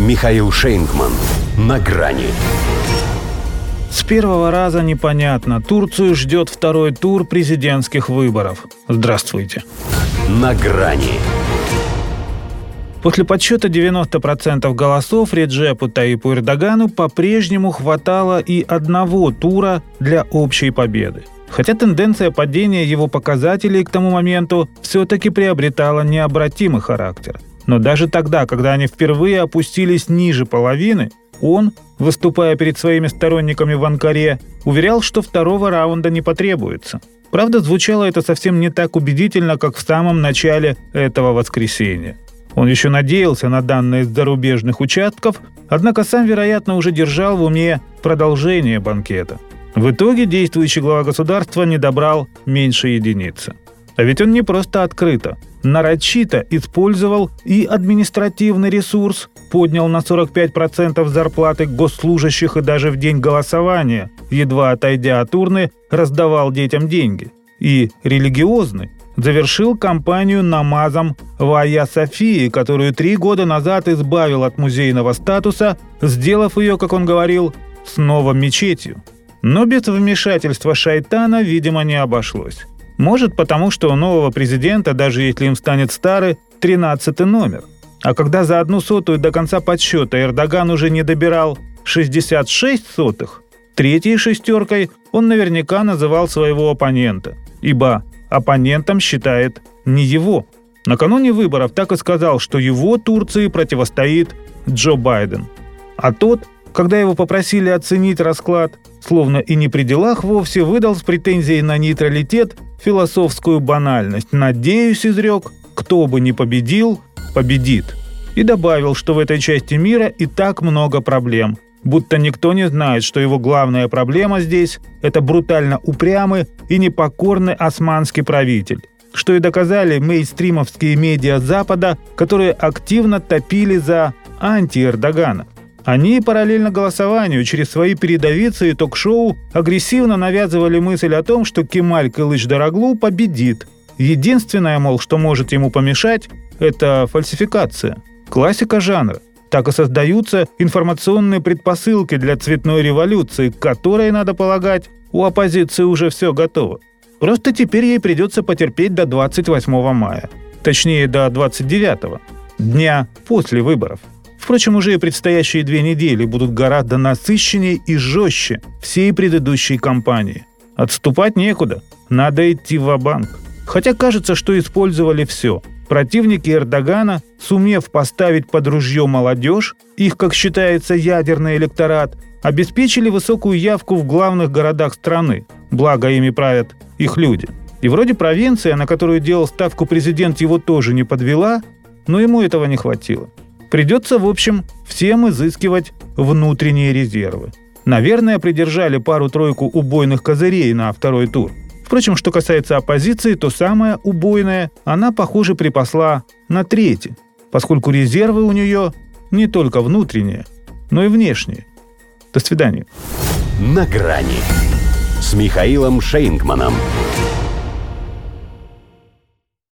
Михаил Шейнгман. На грани. С первого раза непонятно. Турцию ждет второй тур президентских выборов. Здравствуйте. На грани. После подсчета 90% голосов Реджепу Таипу Эрдогану по-прежнему хватало и одного тура для общей победы. Хотя тенденция падения его показателей к тому моменту все-таки приобретала необратимый характер. Но даже тогда, когда они впервые опустились ниже половины, он, выступая перед своими сторонниками в Анкаре, уверял, что второго раунда не потребуется. Правда, звучало это совсем не так убедительно, как в самом начале этого воскресенья. Он еще надеялся на данные из зарубежных участков, однако сам, вероятно, уже держал в уме продолжение банкета. В итоге действующий глава государства не добрал меньше единицы. А ведь он не просто открыто, нарочито использовал и административный ресурс, поднял на 45% зарплаты госслужащих и даже в день голосования, едва отойдя от урны, раздавал детям деньги. И религиозный, завершил кампанию намазом в Айя Софии, которую три года назад избавил от музейного статуса, сделав ее, как он говорил, снова мечетью. Но без вмешательства шайтана, видимо, не обошлось. Может, потому что у нового президента, даже если им станет старый, 13 номер. А когда за одну сотую до конца подсчета Эрдоган уже не добирал 66 сотых, третьей шестеркой он наверняка называл своего оппонента, ибо оппонентом считает не его. Накануне выборов так и сказал, что его Турции противостоит Джо Байден. А тот, когда его попросили оценить расклад, словно и не при делах вовсе, выдал с претензией на нейтралитет философскую банальность. «Надеюсь», изрек, «кто бы ни победил, победит». И добавил, что в этой части мира и так много проблем – будто никто не знает, что его главная проблема здесь – это брутально упрямый и непокорный османский правитель, что и доказали мейнстримовские медиа Запада, которые активно топили за анти-Эрдогана. Они параллельно голосованию через свои передовицы и ток-шоу агрессивно навязывали мысль о том, что Кемаль Кылыч Дороглу победит. Единственное, мол, что может ему помешать – это фальсификация. Классика жанра. Так и создаются информационные предпосылки для цветной революции, к которой, надо полагать, у оппозиции уже все готово. Просто теперь ей придется потерпеть до 28 мая. Точнее, до 29 дня после выборов. Впрочем, уже и предстоящие две недели будут гораздо насыщеннее и жестче всей предыдущей кампании. Отступать некуда, надо идти в банк Хотя кажется, что использовали все – Противники Эрдогана, сумев поставить под ружье молодежь, их, как считается, ядерный электорат, обеспечили высокую явку в главных городах страны, благо ими правят их люди. И вроде провинция, на которую делал ставку президент, его тоже не подвела, но ему этого не хватило. Придется, в общем, всем изыскивать внутренние резервы. Наверное, придержали пару-тройку убойных козырей на второй тур – Впрочем, что касается оппозиции, то самая убойная она, похоже, припасла на третий, поскольку резервы у нее не только внутренние, но и внешние. До свидания. На грани с Михаилом Шейнгманом.